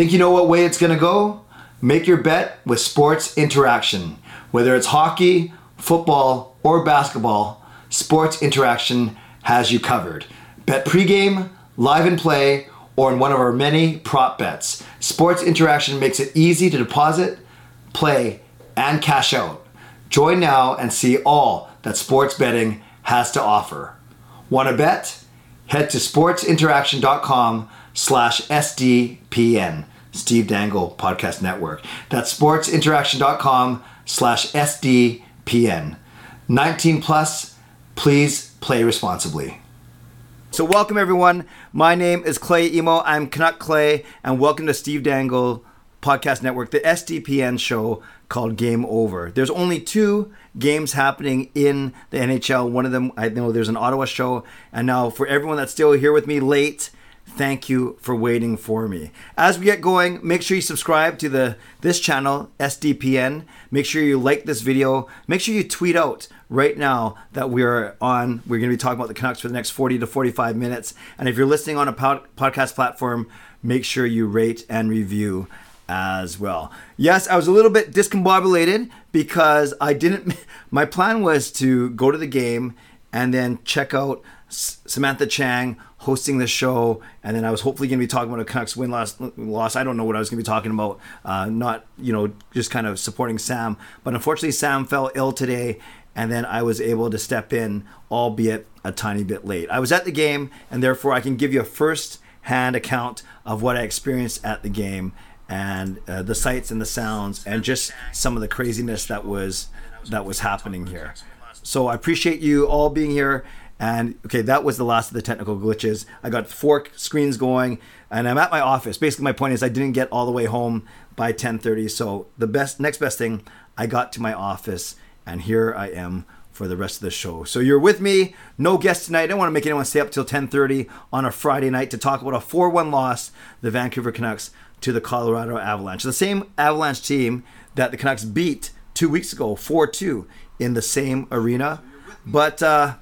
Think you know what way it's going to go? Make your bet with Sports Interaction. Whether it's hockey, football, or basketball, Sports Interaction has you covered. Bet pregame, live and play, or in one of our many prop bets. Sports Interaction makes it easy to deposit, play, and cash out. Join now and see all that sports betting has to offer. Want to bet? Head to sportsinteraction.com slash SDPN. Steve Dangle Podcast Network. That's sportsinteraction.com slash SDPN. 19 plus, please play responsibly. So, welcome everyone. My name is Clay Imoo. I'm Canuck Clay, and welcome to Steve Dangle Podcast Network, the SDPN show called Game Over. There's only two games happening in the NHL. One of them, I know there's an Ottawa show, and now for everyone that's still here with me late, thank you for waiting for me. As we get going, make sure you subscribe to the this channel, SDPN. Make sure you like this video. Make sure you tweet out right now that we're on. We're going to be talking about the Canucks for the next 40 to 45 minutes. And if you're listening on a pod, podcast platform, make sure you rate and review as well. Yes, I was a little bit discombobulated because I didn't. My plan was to go to the game and then check out Samantha Chang hosting the show, and then I was hopefully going to be talking about a Canucks win loss. Loss. I don't know what I was going to be talking about. Uh, not you know just kind of supporting Sam, but unfortunately Sam fell ill today, and then I was able to step in, albeit a tiny bit late. I was at the game, and therefore I can give you a first-hand account of what I experienced at the game and uh, the sights and the sounds, and just some of the craziness that was that was happening here. So I appreciate you all being here. And okay, that was the last of the technical glitches. I got four screens going, and I'm at my office. Basically, my point is I didn't get all the way home by 10:30. So the best, next best thing, I got to my office, and here I am for the rest of the show. So you're with me. No guest tonight. I don't want to make anyone stay up till 10:30 on a Friday night to talk about a 4-1 loss, the Vancouver Canucks to the Colorado Avalanche. The same Avalanche team that the Canucks beat two weeks ago, 4-2 in the same arena. But uh,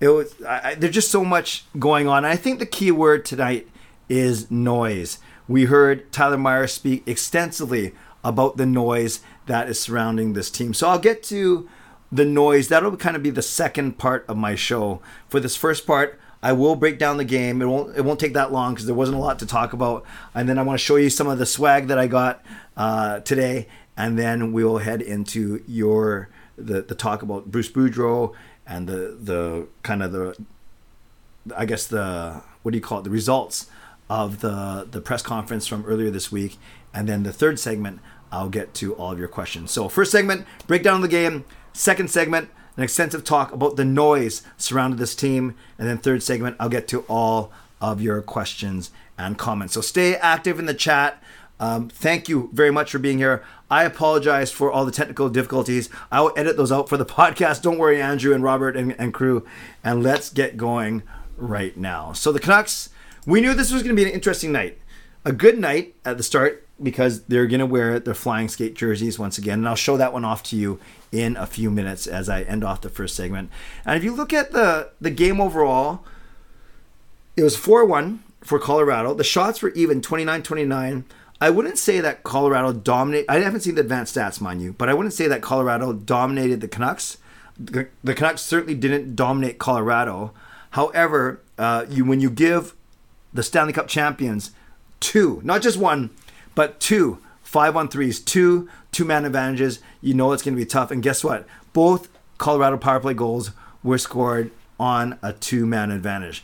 it was I, there's just so much going on. I think the key word tonight is noise. We heard Tyler Myers speak extensively about the noise that is surrounding this team. So I'll get to the noise. That'll kind of be the second part of my show. For this first part, I will break down the game. It won't it won't take that long because there wasn't a lot to talk about. And then I want to show you some of the swag that I got uh, today, and then we will head into your the the talk about Bruce Boudreau and the the kind of the I guess the what do you call it the results of the the press conference from earlier this week, and then the third segment I'll get to all of your questions. So first segment breakdown of the game. Second segment an extensive talk about the noise surrounding this team, and then third segment I'll get to all of your questions and comments. So stay active in the chat. Um, thank you very much for being here. I apologize for all the technical difficulties. I will edit those out for the podcast. Don't worry, Andrew and Robert and, and crew. And let's get going right now. So, the Canucks, we knew this was going to be an interesting night. A good night at the start because they're going to wear their flying skate jerseys once again. And I'll show that one off to you in a few minutes as I end off the first segment. And if you look at the, the game overall, it was 4 1 for Colorado. The shots were even 29 29. I wouldn't say that Colorado dominated. I haven't seen the advanced stats, mind you, but I wouldn't say that Colorado dominated the Canucks. The, the Canucks certainly didn't dominate Colorado. However, uh, you when you give the Stanley Cup champions two, not just one, but two five on threes, two two man advantages, you know it's going to be tough. And guess what? Both Colorado power play goals were scored on a two man advantage.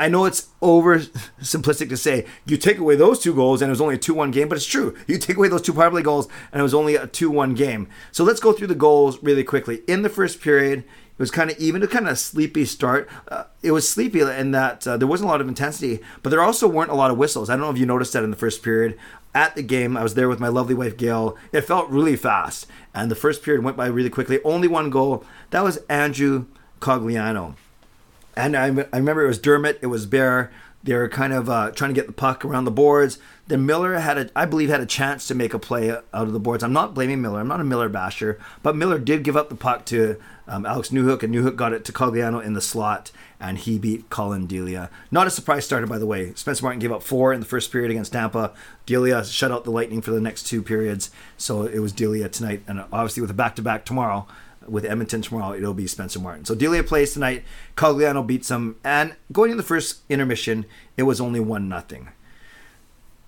I know it's over simplistic to say you take away those two goals and it was only a 2 1 game, but it's true. You take away those two power play goals and it was only a 2 1 game. So let's go through the goals really quickly. In the first period, it was kind of even, kind of sleepy start. Uh, it was sleepy in that uh, there wasn't a lot of intensity, but there also weren't a lot of whistles. I don't know if you noticed that in the first period. At the game, I was there with my lovely wife Gail. It felt really fast, and the first period went by really quickly. Only one goal. That was Andrew Cogliano and I, I remember it was Dermott, it was Bear, They were kind of uh, trying to get the puck around the boards. Then Miller had, a, I believe, had a chance to make a play out of the boards. I'm not blaming Miller. I'm not a Miller basher, but Miller did give up the puck to um, Alex Newhook, and Newhook got it to Cogliano in the slot, and he beat Collin Delia. Not a surprise starter, by the way. Spencer Martin gave up four in the first period against Tampa. Delia shut out the Lightning for the next two periods, so it was Delia tonight, and obviously with a back-to-back tomorrow with Edmonton tomorrow, it'll be Spencer Martin. So Delia plays tonight. Cogliano beats him, and going in the first intermission, it was only one nothing.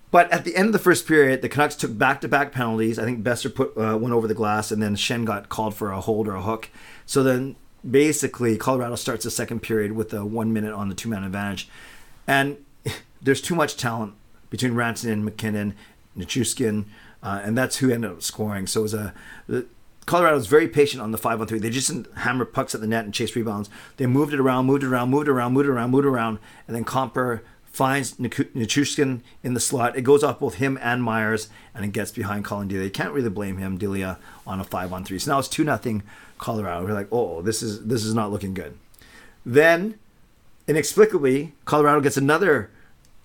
But at the end of the first period, the Canucks took back-to-back penalties. I think Boeser put uh, one over the glass, and then Schenn got called for a hold or a hook. So then, basically, Colorado starts the second period with a one minute on the two-man advantage, and there's too much talent between Rantanen, MacKinnon, Nichushkin, uh, and that's who ended up scoring. So it was a Colorado was very patient on the five on three. They just didn't hammer pucks at the net and chase rebounds. They moved it around, moved it around, moved it around, moved it around, moved it around, and then Compher finds Nichushkin in the slot. It goes off both him and Myers, and it gets behind Collin Delia. You can't really blame him, Delia, on a five on three. So now it's two nothing Colorado. We're like, oh, this is this is not looking good. Then, inexplicably, Colorado gets another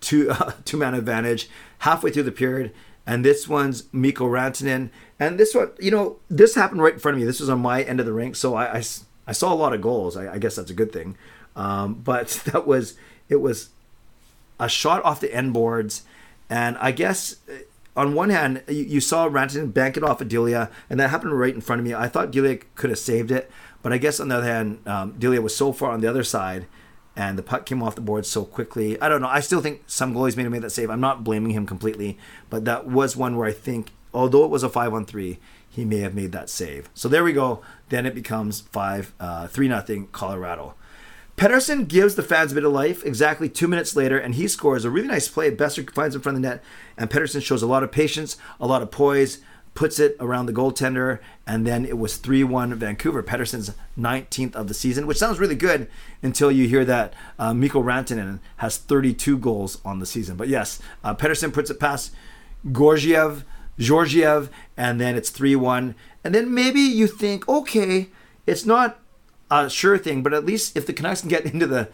two uh, two man advantage halfway through the period, and this one's Mikko Rantanen and this one, you know, this happened right in front of me. This was on my end of the rink, so I, I, I saw a lot of goals. I, I guess that's a good thing. Um, but that was it was a shot off the end boards, and I guess uh, on one hand you, you saw Rantanen bank it off of Delia, and that happened right in front of me. I thought Delia could have saved it, but I guess on the other hand, um, Delia was so far on the other side and the puck came off the board so quickly. I don't know. I still think some goalies may have made that save. I'm not blaming him completely, but that was one where I think although it was a five on three, he may have made that save. So there we go. Then it becomes five, uh, three nothing Colorado. Pettersson gives the fans a bit of life exactly two minutes later, and he scores a really nice play. Boeser finds in front of the net, and Pettersson shows a lot of patience, a lot of poise, puts it around the goaltender, and then it was 3 1 Vancouver. Pettersson's 19th of the season, which sounds really good until you hear that uh, Mikko Rantanen has 32 goals on the season. But yes, uh, Pettersson puts it past Gorgiev. Georgiev, and then it's 3 1. And then maybe you think, okay, it's not a sure thing, but at least if the Canucks can get into the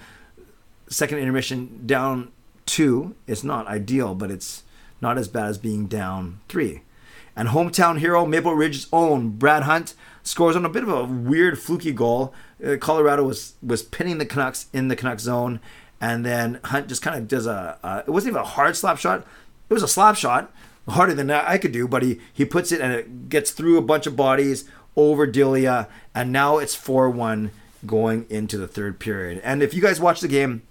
second intermission down two, it's not ideal, but it's not as bad as being down three. And hometown hero Maple Ridge's own Brad Hunt scores on a bit of a weird fluky goal. Uh, Colorado was was pinning the Canucks in the Canucks zone, and then Hunt just kind of does a. It wasn't even a hard slap shot. It was a slap shot, harder than I could do, but he, he puts it and it gets through a bunch of bodies over Delia, and now it's 4 1 going into the third period. And if you guys watch the game,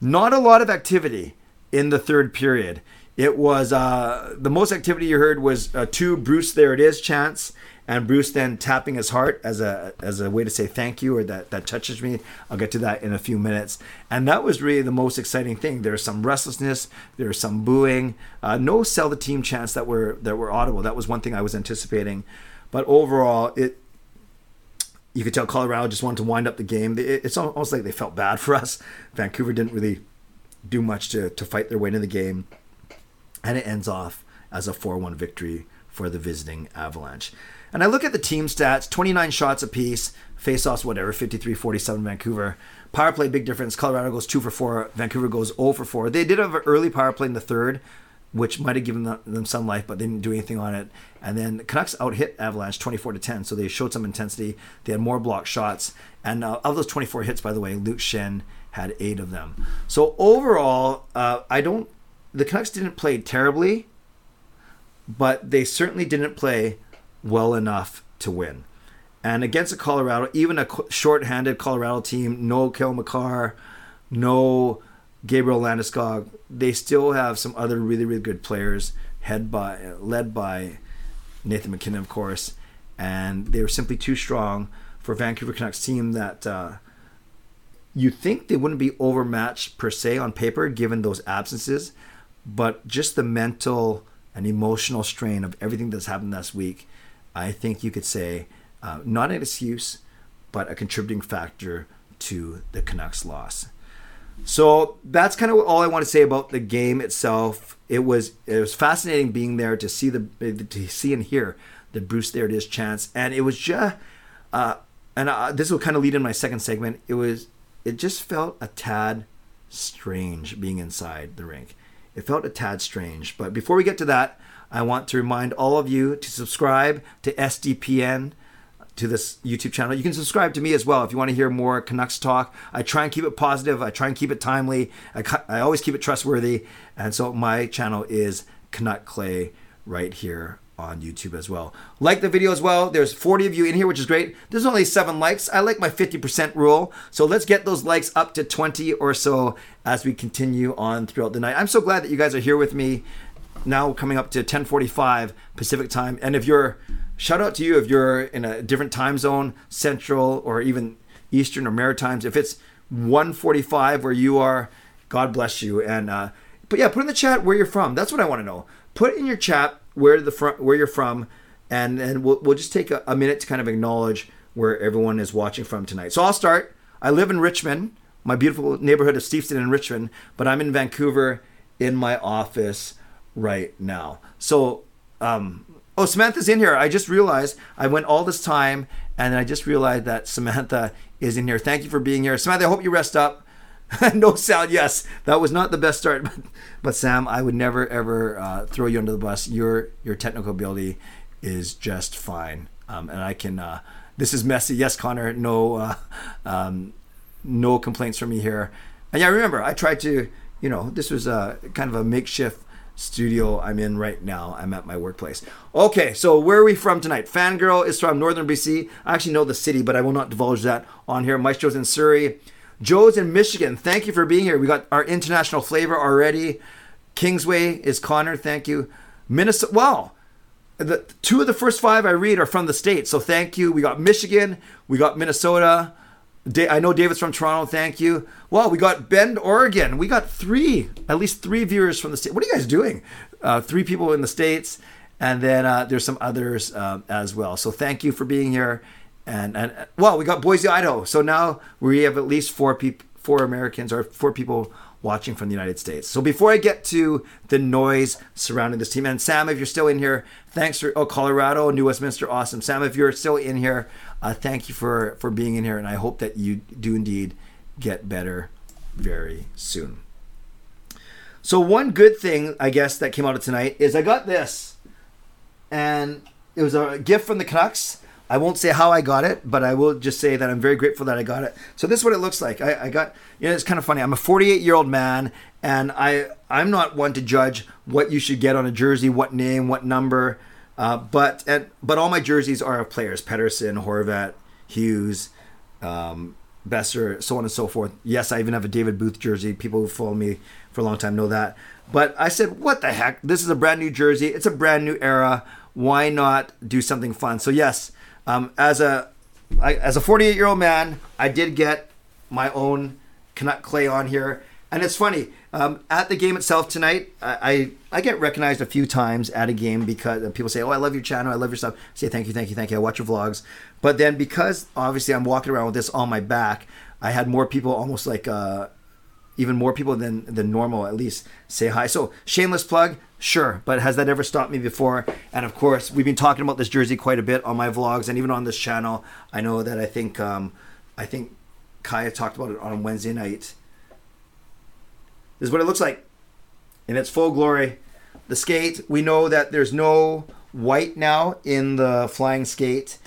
not a lot of activity in the third period. It was uh, the most activity you heard was uh, two Bruce there it is chants and Bruce then tapping his heart as a as a way to say thank you or that that touches me. I'll get to that in a few minutes. And that was really the most exciting thing. There's some restlessness, there's some booing, uh, no sell the team chants that were that were audible. That was one thing I was anticipating, but overall it. You could tell Colorado just wanted to wind up the game. It's almost like they felt bad for us. Vancouver didn't really do much to, to fight their way into the game. And it ends off as a 4 1 victory for the visiting Avalanche. And I look at the team stats 29 shots apiece, face offs, whatever, 53 47 Vancouver. Power play, big difference. Colorado goes 2 for 4, Vancouver goes 0 for 4. They did have an early power play in the third, which might have given them some life, but they didn't do anything on it. And then the Canucks out hit Avalanche 24 to 10, so they showed some intensity. They had more block shots. And uh, of those 24 hits, by the way, Luke Schenn had eight of them. So overall, uh, I don't. The Canucks didn't play terribly, but they certainly didn't play well enough to win. And against a Colorado, even a short-handed Colorado team, no Cale Makar, no Gabriel Landeskog, they still have some other really, really good players, head by led by Nathan MacKinnon, of course, and they were simply too strong for Vancouver Canucks team that uh, you think they wouldn't be overmatched per se on paper given those absences, but just the mental and emotional strain of everything that's happened this week I think you could say uh, not an excuse, but a contributing factor to the Canucks' loss. So that's kind of all I want to say about the game itself. It was it was fascinating being there to see the to see and hear the Bruce there it is chance, and it was just uh, and uh, this will kind of lead in my second segment. It was it just felt a tad strange being inside the rink. It felt a tad strange. But before we get to that, I want to remind all of you to subscribe to SDPN to this YouTube channel. You can subscribe to me as well if you want to hear more Canucks talk. I try and keep it positive. I try and keep it timely. I, I always keep it trustworthy. And so my channel is Canuck Clay right here on YouTube as well. Like the video as well. There's 40 of you in here, which is great. There's only seven likes. I like my 50% rule. So let's get those likes up to 20 or so as we continue on throughout the night. I'm so glad that you guys are here with me now coming up to 1045 Pacific time. And if you're, shout out to you if you're in a different time zone, central or even Eastern or Maritimes. If it's 1:45 where you are, God bless you. And, uh, but yeah, put in the chat where you're from. That's what I want to know. Put in your chat where the front, where you're from, and and we'll, we'll just take a, a minute to kind of acknowledge where everyone is watching from tonight. So I'll start. I live in Richmond, my beautiful neighborhood of Steveston in Richmond, but I'm in Vancouver in my office right now. So, um, oh, Samantha's in here. I just realized I went all this time and I just realized that Samantha is in here. Thank you for being here. Samantha, I hope you rest up. no sound. Yes, that was not the best start, but, but Sam, I would never ever uh, throw you under the bus. Your your technical ability is just fine, um, and I can. Uh, this is messy. Yes, Connor. No, uh, um, no complaints from me here. And yeah, remember, I tried to. You know, this was a kind of a makeshift studio I'm in right now. I'm at my workplace. Okay, so where are we from tonight? Fangirl is from Northern BC. I actually know the city, but I will not divulge that on here. Maestro's in Surrey. Joe's in Michigan. Thank you for being here. We got our international flavor already. Kingsway is Connor. Thank you. Minnesota. Wow. The two of the first five I read are from the states. So thank you. We got Michigan. We got Minnesota. I know David's from Toronto. Thank you. Wow, we got Bend, Oregon. We got three, at least three viewers from the state. What are you guys doing? Uh, three people in the states, and then uh, there's some others uh, as well. So thank you for being here. And and well, we got Boise, Idaho. So now we have at least four people, four Americans or four people watching from the United States. So before I get to the noise surrounding this team, and Sam, if you're still in here, thanks for oh Colorado, New Westminster, awesome. Sam, if you're still in here, uh, thank you for for being in here, and I hope that you do indeed get better very soon. So one good thing I guess that came out of tonight is I got this, and it was a gift from the Canucks. I won't say how I got it, but I will just say that I'm very grateful that I got it. So this is what it looks like. I, I got, you know, it's kind of funny. I'm a 48 year old man, and I I'm not one to judge what you should get on a jersey, what name, what number. Uh, but and, but all my jerseys are of players: Pettersson, Horvat, Hughes, um, Boeser, so on and so forth. Yes, I even have a David Booth jersey. People who follow me for a long time know that. But I said, what the heck? This is a brand new jersey. It's a brand new era. Why not do something fun? So yes, um, as a I, as a 48 year old man, I did get my own Canuck clay on here, and it's funny. Um, at the game itself tonight, I, I, I get recognized a few times at a game because people say, "Oh, I love your channel, I love your stuff." I say thank you, thank you, thank you. I watch your vlogs, but then because obviously I'm walking around with this on my back, I had more people, almost like uh, even more people than than normal, at least say hi. So shameless plug, sure, but has that ever stopped me before? And of course, we've been talking about this jersey quite a bit on my vlogs and even on this channel. I know that I think um, I think Kaya talked about it on Wednesday night this is what it looks like in its full glory. The skate, we know that there's no white now in the flying skate,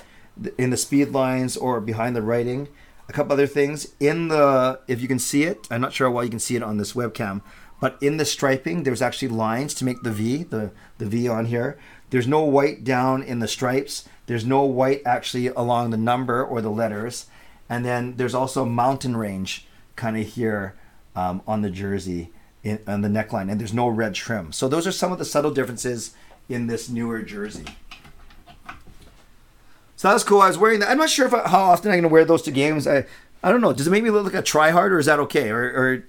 in the speed lines or behind the writing. A couple other things in the, if you can see it, I'm not sure why you can see it on this webcam, but in the striping, there's actually lines to make the V, the, the V on here. There's no white down in the stripes. There's no white actually along the number or the letters. And then there's also mountain range kind of here um, on the jersey in, on the neckline, and there's no red trim. So those are some of the subtle differences in this newer jersey. So that was cool. I was wearing that. I'm not sure if I, how often I'm going to wear those to games. I I don't know. Does it make me look like a tryhard, or is that okay? Or, or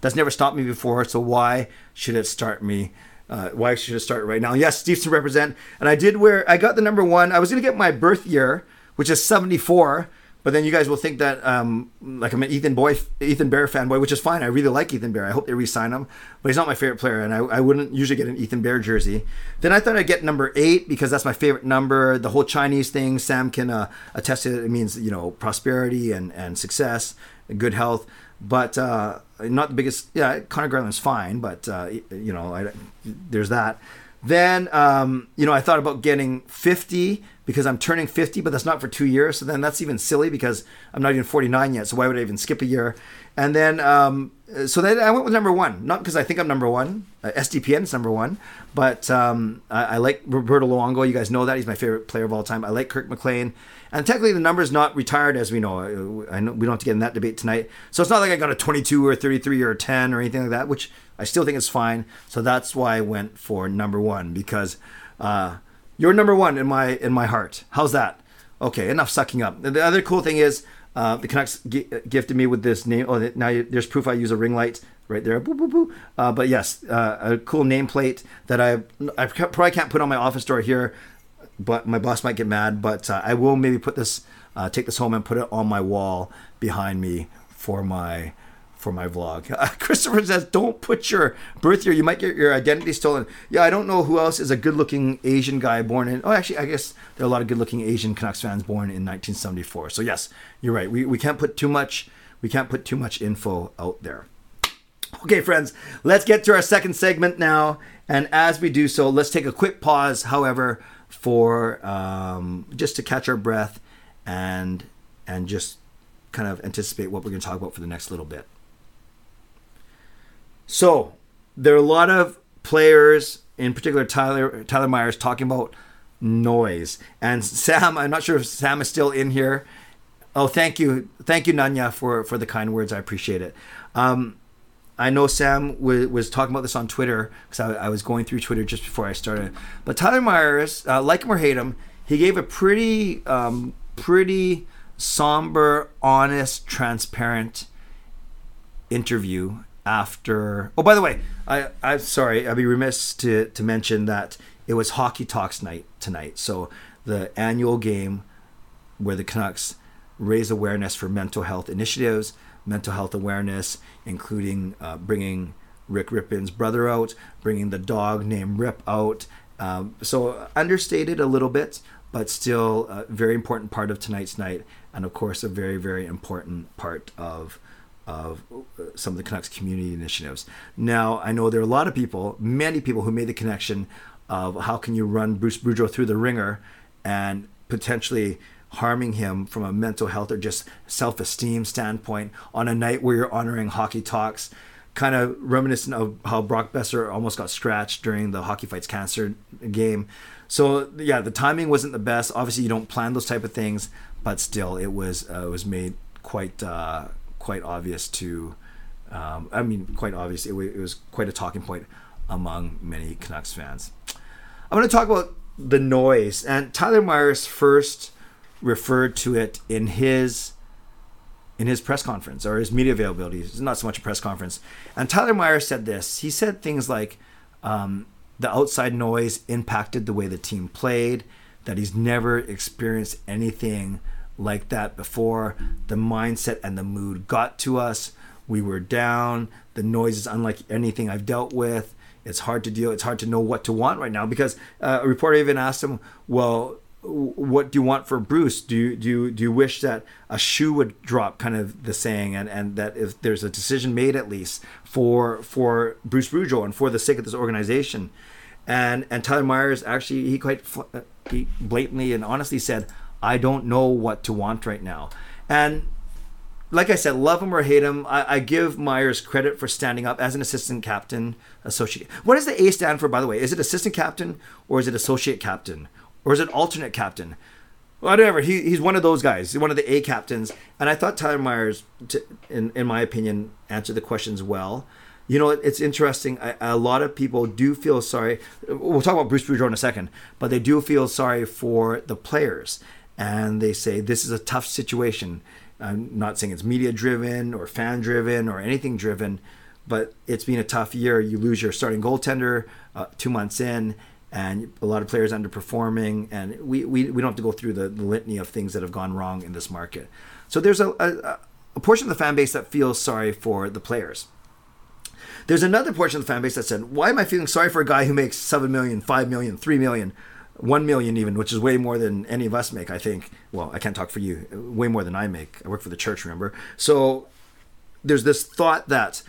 that's never stopped me before. So why should it start me? Uh, why should it start right now? Yes, Steve to represent. And I did wear. I got the number one. I was going to get my birth year, which is 74. But then you guys will think that um, like I'm an Ethan Boy, Ethan Bear fanboy, which is fine. I really like Ethan Bear. I hope they re-sign him, but he's not my favorite player, and I, I wouldn't usually get an Ethan Bear jersey. Then I thought I'd get number eight because that's my favorite number. The whole Chinese thing, Sam can uh, attest to. It. it means you know prosperity and and success, and good health. but uh, not the biggest. Yeah, Conor Garland's fine, but uh, you know, I, there's that. Then, um, you know, I thought about getting 50 because I'm turning 50, but that's not for two years. So then that's even silly because I'm not even 49 yet. So why would I even skip a year? And then, um, so then I went with number one, not because I think I'm number one. Uh, SDPN is number one, but um, I, I, like Roberto Luongo. You guys know that he's my favorite player of all time. I like Kirk McLean, and technically the number is not retired, as we know. I know we don't have to get in that debate tonight. So it's not like I got a 22 or 33 or 10 or anything like that, which I still think is fine. So that's why I went for number one because uh, you're number one in my in my heart. How's that? Okay, enough sucking up. The other cool thing is uh, the Canucks g- gifted me with this name. Oh, now you, there's proof I use a ring light right there. Boo, boo, boo. Uh, but yes, uh, a cool nameplate that I I probably can't put on my office door here, but my boss might get mad. But uh, I will maybe put this, uh, take this home and put it on my wall behind me for my for my vlog. Uh, Christopher says, "Don't put your birth year; you might get your identity stolen." Yeah, I don't know who else is a good-looking Asian guy born in. Oh, actually, I guess there are a lot of good-looking Asian Canucks fans born in 1974. So yes, you're right. We we can't put too much. We can't put too much info out there. Okay, friends, let's get to our second segment now. And as we do so, let's take a quick pause. However, for um, just to catch our breath and and just kind of anticipate what we're going to talk about for the next little bit. So there are a lot of players, in particular Tyler Tyler Myers, talking about noise. And Sam, I'm not sure if Sam is still in here. Oh, thank you, thank you, Nanya, for for the kind words. I appreciate it. Um, I know Sam w- was talking about this on Twitter because I, I, was going through Twitter just before I started. But Tyler Myers, uh, like him or hate him, he gave a pretty, um, pretty somber, honest, transparent interview after. Oh, by the way, I I'm sorry. I'd be remiss to to mention that it was Hockey Talks night tonight. So the annual game where the Canucks raise awareness for mental health initiatives, mental health awareness, including uh, bringing Rick Rypien's brother out, bringing the dog named Rip out. Um, so understated a little bit, but still a very important part of tonight's night, and of course a very very important part of of uh, some of the Canucks community initiatives. Now, I know there are a lot of people, many people, who made the connection of how can you run Bruce Boudreau through the ringer and potentially harming him from a mental health or just self-esteem standpoint on a night where you're honoring hockey talks kind of reminiscent of how Brock Boeser almost got scratched during the Hockey Fights Cancer game. So yeah, the timing wasn't the best. Obviously, you don't plan those type of things, but still, it was uh, it was made quite uh, quite obvious to, um, I mean, quite obvious. It, w- it was quite a talking point among many Canucks fans. I'm going to talk about the noise, and Tyler Myers first referred to it in his in his press conference or his media availability. It's not so much a press conference. And Tyler Myers said this. He said things like um, the outside noise impacted the way the team played. That he's never experienced anything like that before. The mindset and the mood got to us. We were down. The noise is unlike anything I've dealt with. It's hard to deal. It's hard to know what to want right now because uh, a reporter even asked him, "Well, what do you want for Bruce? Do you do you, do you wish that a shoe would drop?" Kind of the saying, and and that if there's a decision made at least for for Bruce Boudreau and for the sake of this organization, and and Tyler Myers actually he quite uh, he blatantly and honestly said, I don't know what to want right now. And like I said, love him or hate him, I, I, give Myers credit for standing up as an assistant captain, associate. What does the A stand for, by the way? Is it assistant captain or is it associate captain or is it alternate captain? Whatever. He, he's one of those guys. One of the A captains. And I thought Tyler Myers, in, in my opinion, answered the questions well. You know, it's interesting. A, a lot of people do feel sorry. We'll talk about Bruce Boudreau in a second, but they do feel sorry for the players and they say this is a tough situation. I'm not saying it's media driven or fan driven or anything driven, but it's been a tough year. You lose your starting goaltender uh, two months in, and a lot of players underperforming, and we, we, we don't have to go through the, the litany of things that have gone wrong in this market. So there's a, a, a portion of the fan base that feels sorry for the players. There's another portion of the fan base that said, "Why am I feeling sorry for a guy who makes seven million, five million, three million? One million even, which is way more than any of us make. I think. Well, I can't talk for you. Way more than I make. I work for the church, remember? So, there's this thought that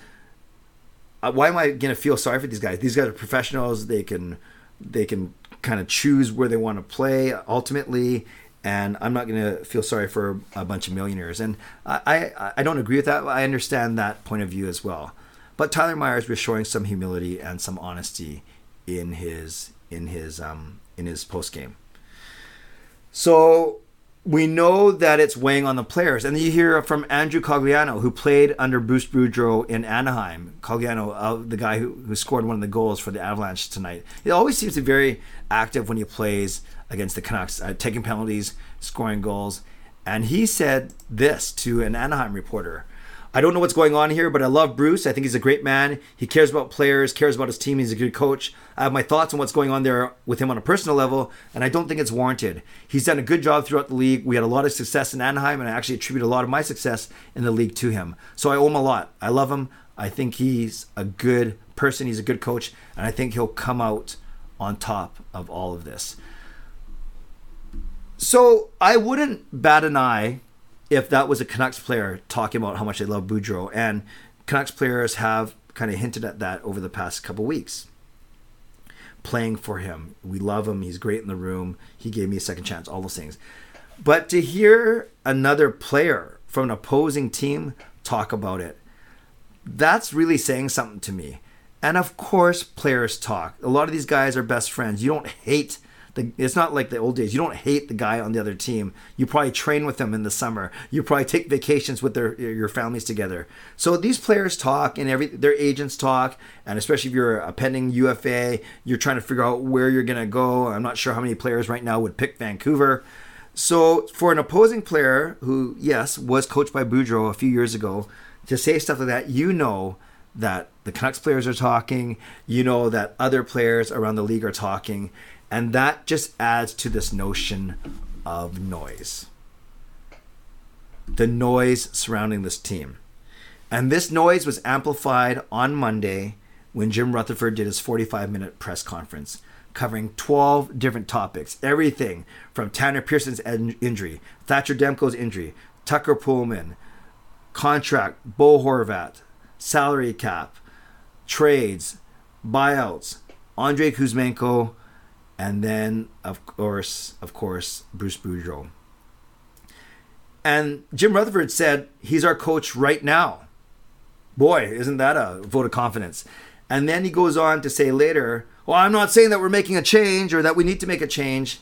uh, why am I going to feel sorry for these guys? These guys are professionals. They can they can kind of choose where they want to play ultimately, and I'm not going to feel sorry for a bunch of millionaires. And I, I I don't agree with that. I understand that point of view as well. But Tyler Myers was showing some humility and some honesty in his in his um in his post game. So we know that it's weighing on the players. And you hear from Andrew Cogliano, who played under Bruce Boudreau in Anaheim. Cogliano, uh, the guy who, who scored one of the goals for the Avalanche tonight. He always seems to be very active when he plays against the Canucks, uh, taking penalties, scoring goals. And he said this to an Anaheim reporter I don't know what's going on here, but I love Bruce. I think he's a great man. He cares about players, cares about his team. He's a good coach. I have my thoughts on what's going on there with him on a personal level, and I don't think it's warranted. He's done a good job throughout the league. We had a lot of success in Anaheim, and I actually attribute a lot of my success in the league to him. So I owe him a lot. I love him. I think he's a good person. He's a good coach, and I think he'll come out on top of all of this. So I wouldn't bat an eye if that was a Canucks player talking about how much they love Boudreau. And Canucks players have kind of hinted at that over the past couple weeks. Playing for him. We love him. He's great in the room. He gave me a second chance, all those things. But to hear another player from an opposing team talk about it, that's really saying something to me. And of course, players talk. A lot of these guys are best friends. You don't hate the, it's not like the old days. You don't hate the guy on the other team. You probably train with them in the summer. You probably take vacations with their your families together. So these players talk, and every their agents talk, and especially if you're a pending UFA, you're trying to figure out where you're gonna go. I'm not sure how many players right now would pick Vancouver. So for an opposing player who, yes, was coached by Boudreau a few years ago, to say stuff like that, you know that the Canucks players are talking, you know that other players around the league are talking, and that just adds to this notion of noise. The noise surrounding this team. And this noise was amplified on Monday when Jim Rutherford did his 45 minute press conference covering 12 different topics. Everything from Tanner Pearson's injury, Thatcher Demko's injury, Tucker Poolman, contract, Bo Horvat, salary cap, trades, buyouts, Andrei Kuzmenko, and then of course, of course, Bruce Boudreau. And Jim Rutherford said he's our coach right now. Boy, isn't that a vote of confidence? And then he goes on to say later, well, I'm not saying that we're making a change or that we need to make a change.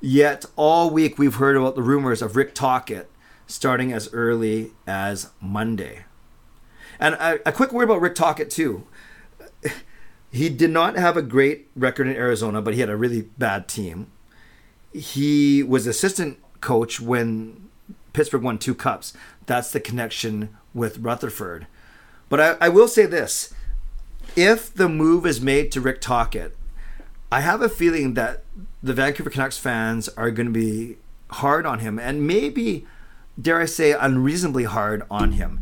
Yet all week we've heard about the rumors of Rick Tocchet starting as early as Monday. And a, a quick word about Rick Tocchet too. He did not have a great record in Arizona, but he had a really bad team. He was assistant coach when Pittsburgh won two cups. That's the connection with Rutherford. But I, I will say this if the move is made to Rick Tocchet, I have a feeling that the Vancouver Canucks fans are going to be hard on him and maybe, dare I say, unreasonably hard on him.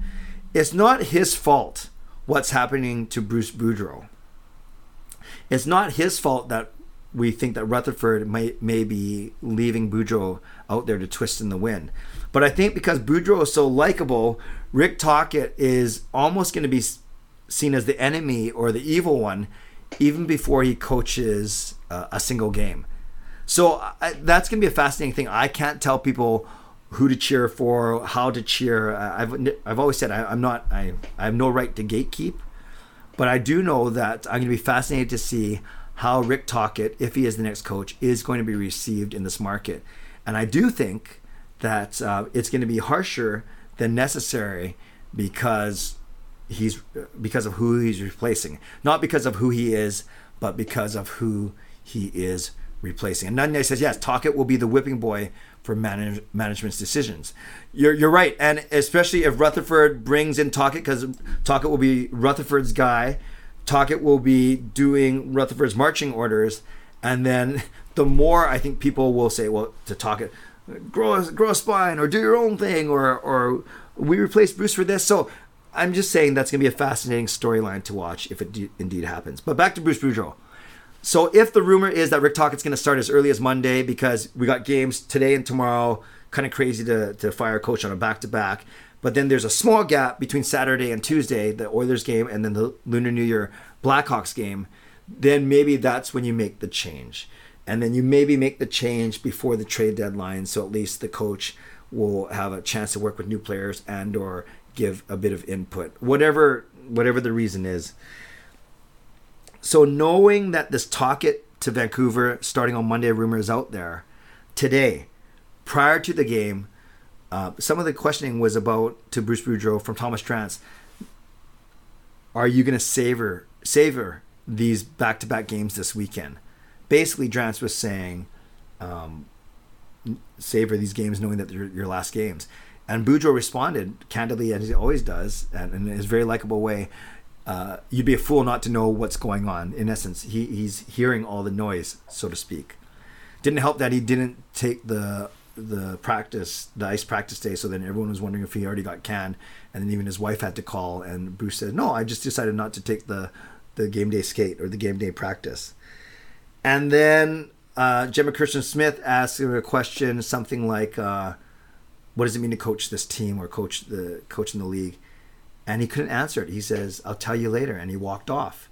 It's not his fault what's happening to Bruce Boudreau it's not his fault that we think that Rutherford may, may be leaving Boudreau out there to twist in the wind. But I think because Boudreau is so likable, Rick Tocchet is almost going to be seen as the enemy or the evil one even before he coaches uh, a single game. So I, that's going to be a fascinating thing. I can't tell people who to cheer for, how to cheer. I've, I've always said I, am not, I, I have no right to gatekeep. But I do know that I'm going to be fascinated to see how Rick Tocchet, if he is the next coach, is going to be received in this market. And I do think that uh, it's going to be harsher than necessary because he's because of who he's replacing, not because of who he is, but because of who he is replacing. And Nunez says, yes, Tocchet will be the whipping boy for manage, management's decisions. You're, you're right. And especially if Rutherford brings in Tocchet, because Tocchet will be Rutherford's guy, Tocchet will be doing Rutherford's marching orders. And then the more I think people will say, well, to Tocchet, grow grow a spine or do your own thing or, or we replace Bruce for this. So I'm just saying that's going to be a fascinating storyline to watch if it d- indeed happens. But back to Bruce Boudreau. So if the rumor is that Rick Tocchet's going to start as early as Monday because we got games today and tomorrow, kind of crazy to, to fire a coach on a back to back. But then there's a small gap between Saturday and Tuesday, the Oilers game, and then the Lunar New Year Blackhawks game. Then maybe that's when you make the change. And then you maybe make the change before the trade deadline, so at least the coach will have a chance to work with new players and or give a bit of input. Whatever whatever the reason is. So knowing that this Tocchet to Vancouver starting on Monday rumor is out there today, prior to the game, uh, some of the questioning was about to Bruce Boudreau from Thomas Drance. Are you going to savor savor these back to back games this weekend? Basically, Drance was saying, um, savor these games knowing that they're your last games. And Boudreau responded candidly, as he always does, and in his very likable way. Uh, you'd be a fool not to know what's going on. In essence, he, he's hearing all the noise, so to speak. Didn't help that he didn't take the the practice, the ice practice day, so then everyone was wondering if he already got canned, and then even his wife had to call, and Bruce said, "No, I just decided not to take the the game day skate or the game day practice." And then uh, Gemma Kirsten Smith asked a question, something like, uh, "What does it mean to coach this team or coach the coach in the league?" And he couldn't answer it. He says, "I'll tell you later," and he walked off.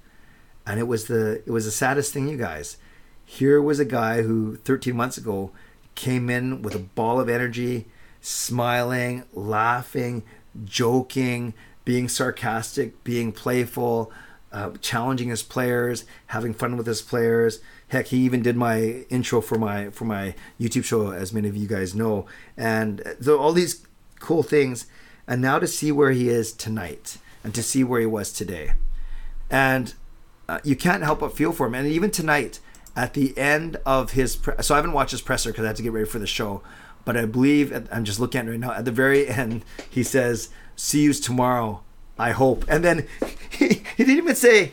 And it was the it was the saddest thing, you guys. Here was a guy who 13 months ago came in with a ball of energy, smiling, laughing, joking, being sarcastic, being playful, uh, challenging his players, having fun with his players. Heck, he even did my intro for my for my YouTube show, as many of you guys know, and so all these cool things. And now to see where he is tonight, and to see where he was today, and uh, you can't help but feel for him. And even tonight, at the end of his pre- so I haven't watched his presser because I had to get ready for the show, but I believe I'm just looking at it right now. At the very end, he says, "See you tomorrow, I hope," and then he, he didn't even say,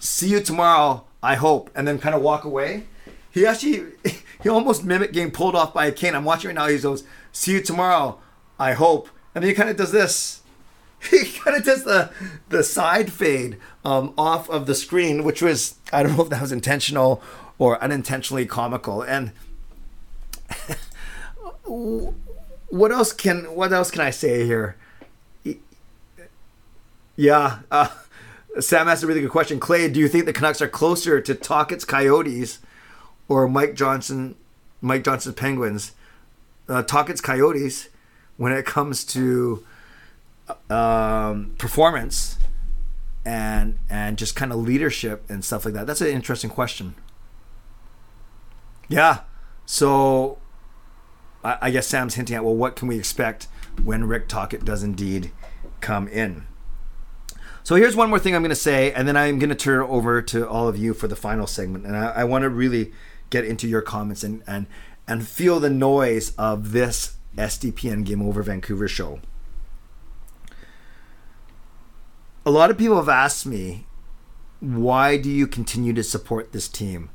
"See you tomorrow, I hope," and then kind of walk away. He actually he almost mimicked getting pulled off by a cane. I'm watching right now. He goes, "See you tomorrow, I hope," and then he kind of does this. He kind of does the the side fade um, off of the screen, which was I don't know if that was intentional or unintentionally comical. And what else can what else can I say here? Yeah, uh, Sam asked a really good question. Clay, do you think the Canucks are closer to Tocchet's Coyotes or Mike Johnston, Mike Johnston's Penguins? Uh, Tocchet's Coyotes, when it comes to um, performance and and just kind of leadership and stuff like that? That's an interesting question. Yeah, so I, I guess Sam's hinting at well, what can we expect when Rick Tocchet does indeed come in? So here's one more thing I'm going to say, and then I'm going to turn it over to all of you for the final segment. And I, I want to really get into your comments and and and feel the noise of this SDPN Game Over Vancouver show a lot of people have asked me, why do you continue to support this team?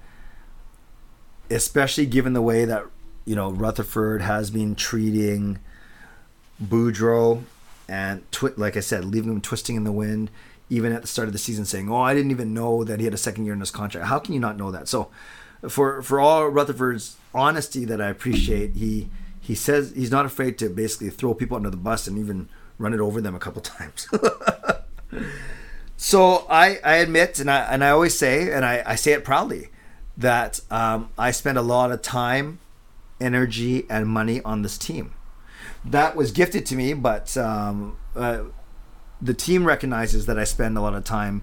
Especially given the way that, you know, Rutherford has been treating Boudreau and, twi- like I said, leaving him twisting in the wind, even at the start of the season saying, oh, I didn't even know that he had a second year in his contract. How can you not know that? So, for, for all Rutherford's honesty that I appreciate, he, he says he's not afraid to basically throw people under the bus and even run it over them a couple times. so I, I admit, and I, and I always say, and I, I say it proudly, that um, I spend a lot of time, energy, and money on this team. That was gifted to me, but um, uh, the team recognizes that I spend a lot of time,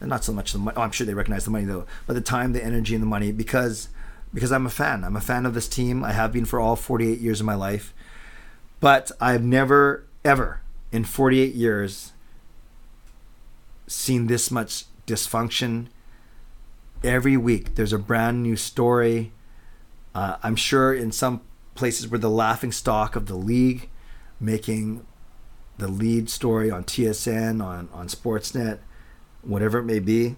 and not so much the money. Oh, I'm sure they recognize the money though, but the time, the energy, and the money because because I'm a fan. I'm a fan of this team. I have been for all 48 years of my life, but I've never ever in 48 years seen this much dysfunction. Every week, there's a brand new story. Uh, I'm sure in some places we're the laughing stock of the league, making the lead story on TSN, on, on Sportsnet, whatever it may be.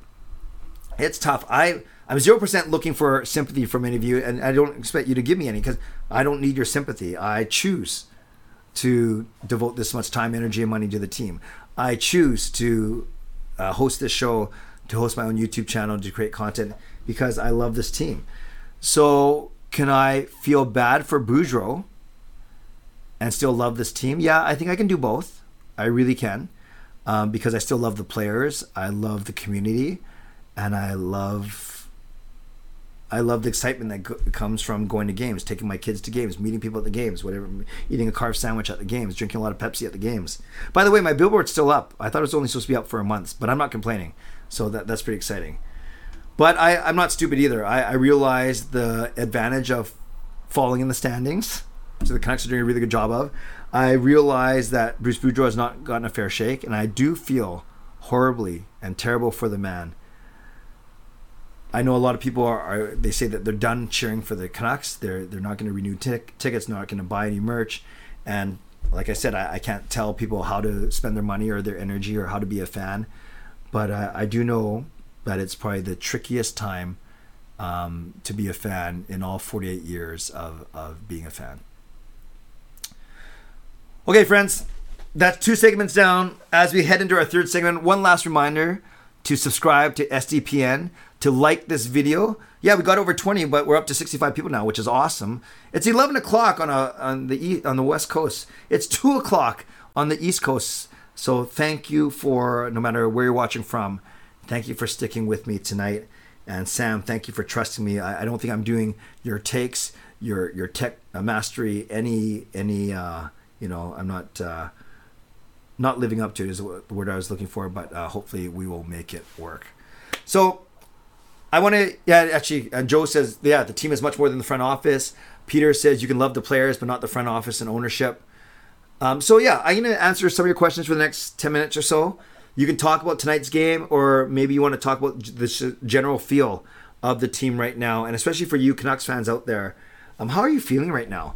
It's tough. I I'm zero percent looking for sympathy from any of you, and I don't expect you to give me any because I don't need your sympathy. I choose to devote this much time, energy, and money to the team. I choose to uh, host this show, to host my own YouTube channel, to create content because I love this team. So can I feel bad for Boudreau and still love this team? Yeah, I think I can do both. I really can. Um, because I still love the players, I love the community, and I love I love the excitement that go- comes from going to games, taking my kids to games, meeting people at the games, whatever, eating a carved sandwich at the games, drinking a lot of Pepsi at the games. By the way, my billboard's still up. I thought it was only supposed to be up for a month, but I'm not complaining. So that that's pretty exciting. But I, I'm not stupid either. I, I realize the advantage of falling in the standings. So the Canucks are doing a really good job of. I realize that Bruce Boudreau has not gotten a fair shake, and I do feel horribly and terrible for the man I know a lot of people are, are, they say that they're done cheering for the Canucks. They're they're not going to renew tic- tickets, not going to buy any merch, and like I said, I, I, can't tell people how to spend their money or their energy or how to be a fan, but I do know that it's probably the trickiest time um, to be a fan in all 48 years of, of being a fan. Okay, friends, that's two segments down. As we head into our third segment, one last reminder to subscribe to SDPN to like this video. Yeah, we got over 20, but we're up to 65 people now, which is awesome. It's 11 o'clock on a on the on the west coast. It's two o'clock on the east coast. So thank you for no matter where you're watching from. Thank you for sticking with me tonight. And Sam, thank you for trusting me. I, I don't think I'm doing your takes, your your tech mastery, any any uh, you know, I'm not uh, not living up to is the word I was looking for, but uh, hopefully we will make it work. So I want to, yeah, actually, and Joe says, yeah, the team is much more than the front office. Peter says you can love the players, but not the front office and ownership. Um, so, yeah, I'm going to answer some of your questions for the next 10 minutes or so. You can talk about tonight's game, or maybe you want to talk about the general feel of the team right now, and especially for you Canucks fans out there. Um, how are you feeling right now?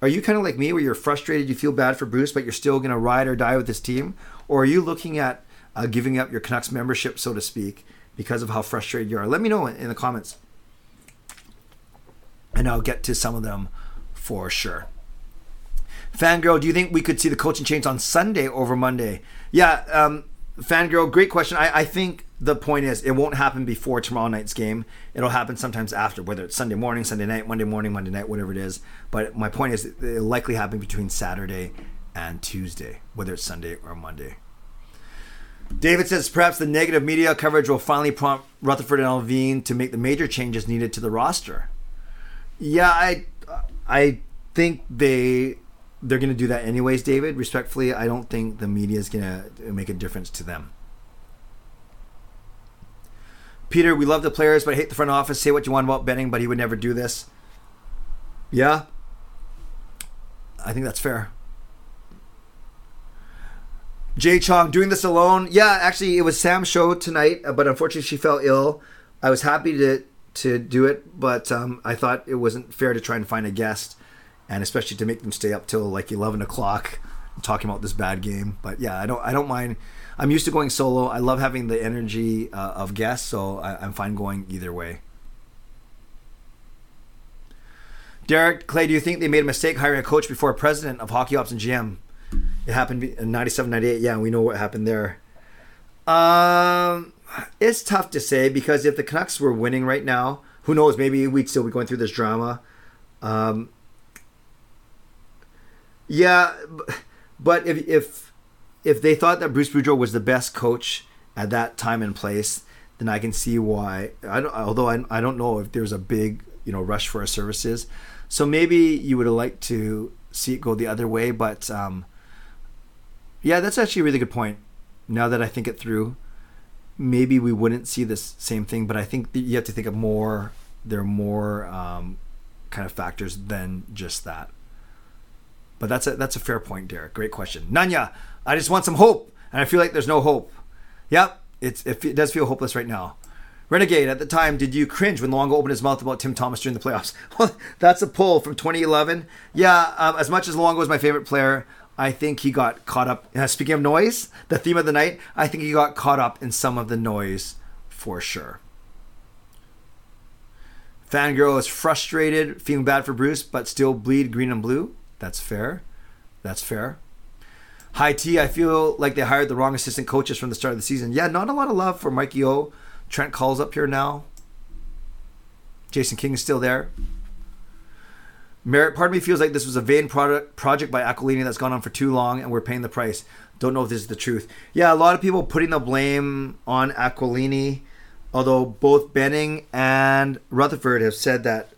Are you kind of like me, where you're frustrated, you feel bad for Bruce, but you're still going to ride or die with this team? Or are you looking at uh, giving up your Canucks membership, so to speak, because of how frustrated you are. Let me know in the comments. And I'll get to some of them for sure. Fangirl, do you think we could see the coaching change on Sunday over Monday? Yeah, um, Fangirl, great question. I, I think the point is it won't happen before tomorrow night's game. It'll happen sometimes after, whether it's Sunday morning, Sunday night, Monday morning, Monday night, whatever it is. But my point is it'll likely happen between Saturday and Tuesday, whether it's Sunday or Monday. David says perhaps the negative media coverage will finally prompt Rutherford and Allvin to make the major changes needed to the roster. Yeah, I I think they they're going to do that anyways, David. Respectfully, I don't think the media is going to make a difference to them. Peter, we love the players, but I hate the front office. Say what you want about Benning, but he would never do this. Yeah, I think that's fair. Jay Chong doing this alone. Yeah, actually, it was Sam's show tonight, uh, but unfortunately, she fell ill. I was happy to to do it, but um, I thought it wasn't fair to try and find a guest, and especially to make them stay up till like eleven o'clock talking about this bad game. But yeah, I don't I don't mind. I'm used to going solo. I love having the energy uh, of guests, so I, I'm fine going either way. Derek Clay, do you think they made a mistake hiring a coach before a president of hockey ops and GM? It happened in 97, 98. Yeah, we know what happened there. Um, it's tough to say because if the Canucks were winning right now, who knows? Maybe we'd still be going through this drama. Um, yeah, but if if if they thought that Bruce Boudreau was the best coach at that time and place, then I can see why. I don't. Although I, I don't know if there's a big you know rush for our services, so maybe you would have liked to see it go the other way. But um, yeah, that's actually a really good point. Now that I think it through, maybe we wouldn't see this same thing, but I think you have to think of more. There are more um, kind of factors than just that. But that's a that's a fair point, Derek. Great question, Nanya. I just want some hope, and I feel like there's no hope. Yep, it's it does feel hopeless right now. Renegade, at the time, did you cringe when Luongo opened his mouth about Tim Thomas during the playoffs? That's a pull from 2011. Yeah, um, as much as Luongo was my favorite player, I think he got caught up. Uh, speaking of noise, the theme of the night, I think he got caught up in some of the noise for sure. Fangirl is frustrated, feeling bad for Bruce, but still bleed green and blue. That's fair. That's fair. High T, I feel like they hired the wrong assistant coaches from the start of the season. Yeah, not a lot of love for Mike Yeo. Trent calls up here now. Jason King is still there. Merit, part of me feels like this was a vain product, project by Aquilini that's gone on for too long, and we're paying the price. Don't know if this is the truth. Yeah, a lot of people putting the blame on Aquilini, although both Benning and Rutherford have said that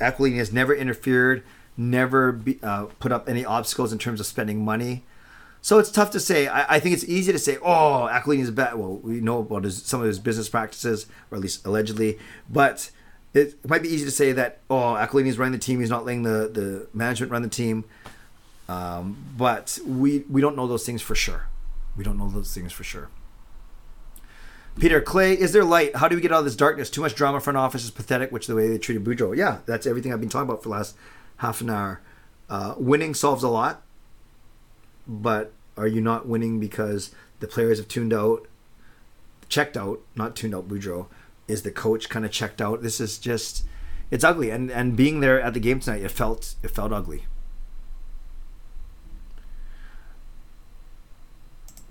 Aquilini has never interfered, never be, uh, put up any obstacles in terms of spending money. So it's tough to say. I, I think it's easy to say, oh, Aquilini is bad. Well, we know about his, some of his business practices, or at least allegedly. But it, might be easy to say that, oh, Aquilini is running the team. He's not letting the, the management run the team. Um, but we, we don't know those things for sure. We don't know those things for sure. Peter Clay, is there light? How do we get out of this darkness? Too much drama. Front office is pathetic. Which the way they treated Boudreau. Yeah, that's everything I've been talking about for the last half an hour. Uh, winning solves a lot, but are you not winning because the players have tuned out, checked out, not tuned out Boudreau? Is the coach kind of checked out? This is just, it's ugly. And and being there at the game tonight, it felt it felt ugly.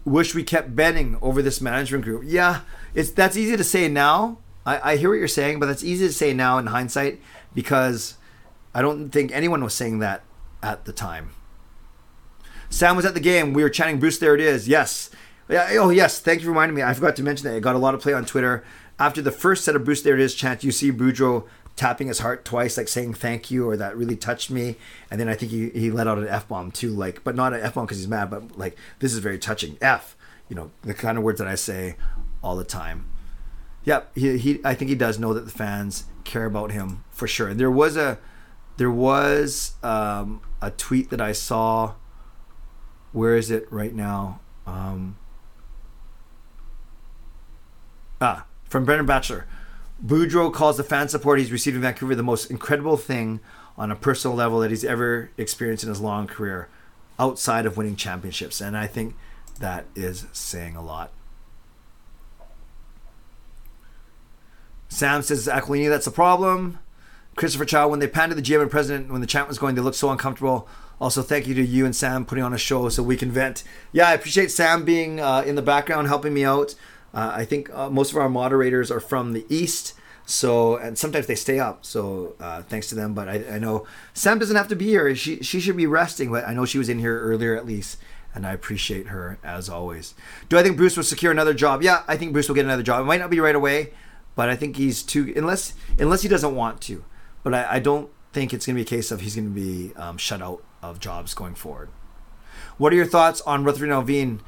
wish we kept Benning over this management group. Yeah, it's that's easy to say now. I, I hear what you're saying, but that's easy to say now in hindsight because I don't think anyone was saying that at the time. Sam was at the game. We were chatting. Bruce, there it is. Yes. Yeah, oh, yes. Thank you for reminding me. I forgot to mention that. It got a lot of play on Twitter. After the first set of Bruce, there it is chant, you see Boudreau tapping his heart twice, like saying thank you, or that really touched me. And then I think he, he let out an F bomb too, like, but not an F bomb because he's mad, but like, this is very touching. F, you know, the kind of words that I say all the time. Yep, he, he I think he does know that the fans care about him for sure. And there was a there was um, a tweet that I saw. Where is it right now? Um, ah, from Brendan Batchelor. Boudreau calls the fan support he's received in Vancouver the most incredible thing on a personal level that he's ever experienced in his long career outside of winning championships. And I think that is saying a lot. Sam says Aquilini, that's the problem. Christopher Chow, when they panned the GM and president when the chant was going, they looked so uncomfortable. Also, thank you to you and Sam putting on a show so we can vent. Yeah, I appreciate Sam being uh, in the background helping me out. Uh, I think uh, most of our moderators are from the East. So and sometimes they stay up. So uh, thanks to them. But I, I, know Sam doesn't have to be here. She she should be resting. But I know she was in here earlier at least, and I appreciate her as always. Do I think Bruce will secure another job? Yeah, I think Bruce will get another job. It might not be right away, but I think he's too unless unless he doesn't want to. But I, I don't think it's going to be a case of he's going to be um, shut out of jobs going forward. What are your thoughts on Rutherford and Allvin?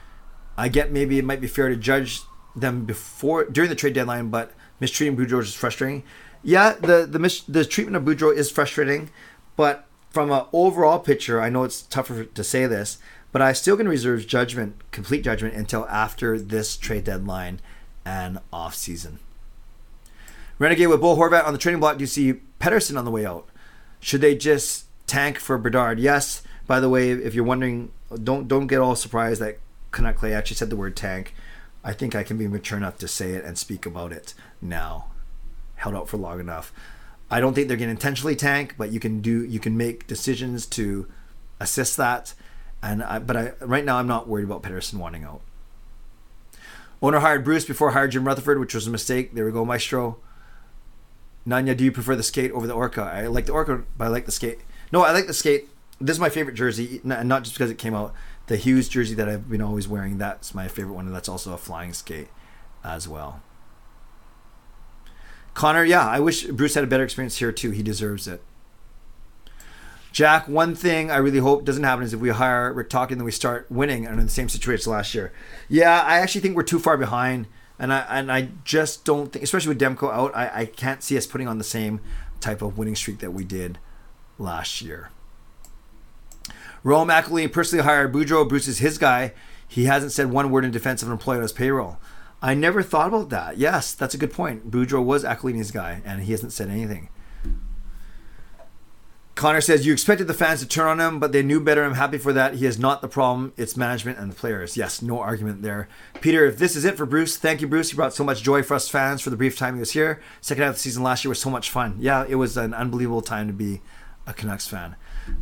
I get maybe it might be fair to judge them before during the trade deadline, but mistreating Boudreau is frustrating. Yeah, the the mis- the treatment of Boudreau is frustrating, but from an overall picture, I know it's tougher to say this, but I still can reserve judgment, complete judgment, until after this trade deadline and off season. Renegade with Bo Horvat on the trading block. Do you see Pettersson on the way out? Should they just tank for Bedard? Yes. By the way, if you're wondering, don't don't get all surprised that Canuck Clay actually said the word tank. I think I can be mature enough to say it and speak about it now. Held out for long enough. I don't think they're going to intentionally tank, but you can do you can make decisions to assist that. And I, but I right now I'm not worried about Pettersson wanting out. Owner hired Bruce before hired Jim Rutherford, which was a mistake. There we go, Maestro. Nanya, do you prefer the skate over the Orca? I like the Orca, but I like the skate. No, I like the skate. This is my favorite jersey, not just because it came out the Hughes jersey that I've been always wearing. That's my favorite one, and that's also a flying skate as well. Connor, yeah, I wish Bruce had a better experience here too. He deserves it. Jack, one thing I really hope doesn't happen is if we hire Rick and then we start winning and in the same situation last year. Yeah, I actually think we're too far behind, and I and I just don't think, especially with Demko out, I, I can't see us putting on the same type of winning streak that we did last year. Rome Aquilini personally hired Boudreau. Bruce is his guy. He hasn't said one word in defense of an employee on his payroll. I never thought about that. Yes, that's a good point. Boudreau was Aquilini's guy, and he hasn't said anything. Connor says, You expected the fans to turn on him, but they knew better. I'm happy for that. He is not the problem. It's management and the players. Yes, no argument there. Peter, if this is it for Bruce, thank you, Bruce. You brought so much joy for us fans for the brief time he was here. Second half of the season last year was so much fun. Yeah, it was an unbelievable time to be a Canucks fan.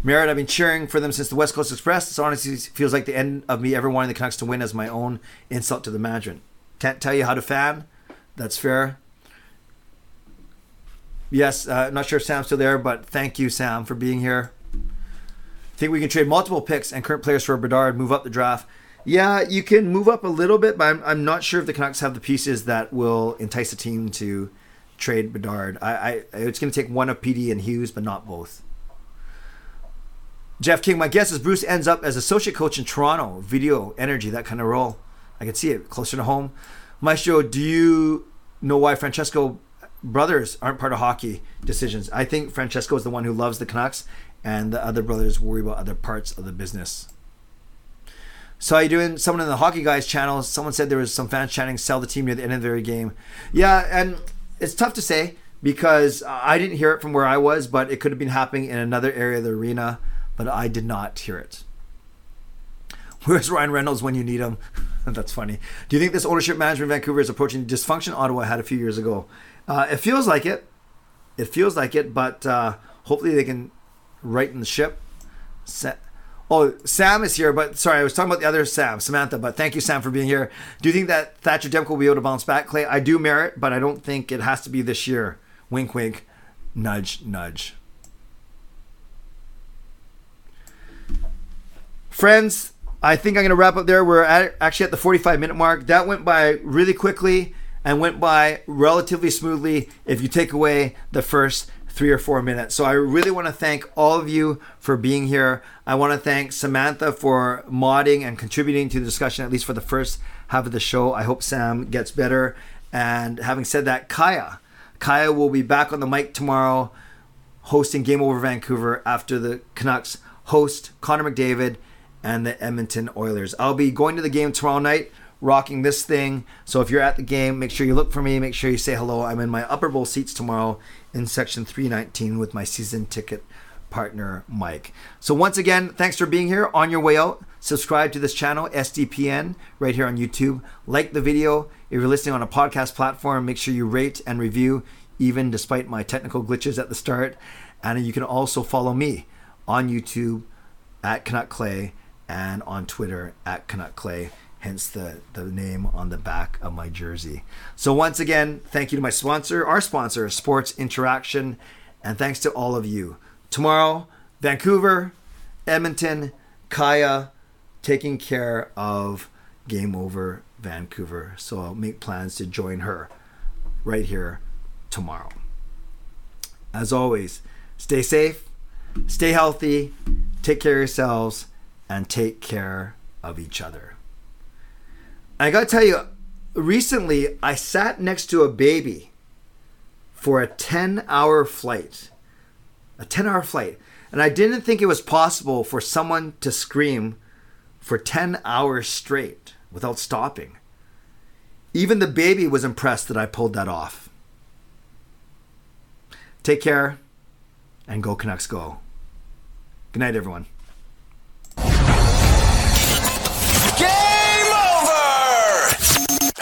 Merritt, I've been cheering for them since the West Coast Express. This honestly feels like the end of me ever wanting the Canucks to win as my own insult to the management. Can't tell you how to fan. That's fair. Yes, uh, not sure if Sam's still there, but thank you, Sam, for being here. Think we can trade multiple picks and current players for Bedard, move up the draft. Yeah, you can move up a little bit, but I'm, I'm not sure if the Canucks have the pieces that will entice a team to trade Bedard. I, I it's going to take one of PD and Hughes, but not both. Jeff King, my guess is Bruce ends up as associate coach in Toronto, video, energy, that kind of role. I can see it closer to home. Maestro, do you know why Francesco brothers aren't part of hockey decisions? I think Francesco is the one who loves the Canucks, and the other brothers worry about other parts of the business. So are you doing? Someone in the Hockey Guys channel, someone said there was some fans chanting "Sell the team" near the end of the game. Yeah, and it's tough to say because I didn't hear it from where I was, but it could have been happening in another area of the arena, but I did not hear it. Where's Ryan Reynolds when you need him? That's funny. Do you think this ownership management in Vancouver is approaching dysfunction Ottawa had a few years ago? Uh, it feels like it. It feels like it, but uh, hopefully they can righten the ship. Oh, Sam is here, but sorry, I was talking about the other Sam, Samantha. But thank you, Sam, for being here. Do you think that Thatcher Demko will be able to bounce back, Clay? I do merit, but I don't think it has to be this year. Wink, wink, nudge, nudge. Friends, I think I'm going to wrap up there. We're at, actually at the 45 minute mark. That went by really quickly and went by relatively smoothly if you take away the first three or four minutes. So I really want to thank all of you for being here. I want to thank Samantha for modding and contributing to the discussion, at least for the first half of the show. I hope Sam gets better. And having said that, Kaya. Kaya will be back on the mic tomorrow hosting Game Over Vancouver after the Canucks host Connor McDavid and the Edmonton Oilers. I'll be going to the game tomorrow night, rocking this thing. So if you're at the game, make sure you look for me. Make sure you say hello. I'm in my upper bowl seats tomorrow in section 319 with my season ticket partner, Mike. So once again, thanks for being here. On your way out, subscribe to this channel, SDPN, right here on YouTube. Like the video. If you're listening on a podcast platform, make sure you rate and review, even despite my technical glitches at the start. And you can also follow me on YouTube at Canuck Clay and on Twitter at Canuck Clay, hence the, the name on the back of my jersey. So, once again, thank you to my sponsor, our sponsor, Sports Interaction, and thanks to all of you. Tomorrow, Vancouver, Edmonton, Kaya taking care of Game Over Vancouver. So, I'll make plans to join her right here tomorrow. As always, stay safe, stay healthy, take care of yourselves and take care of each other. I gotta tell you, recently I sat next to a baby for a 10 hour flight. A 10 hour flight. And I didn't think it was possible for someone to scream for 10 hours straight without stopping. Even the baby was impressed that I pulled that off. Take care and go Canucks go. Good night, everyone.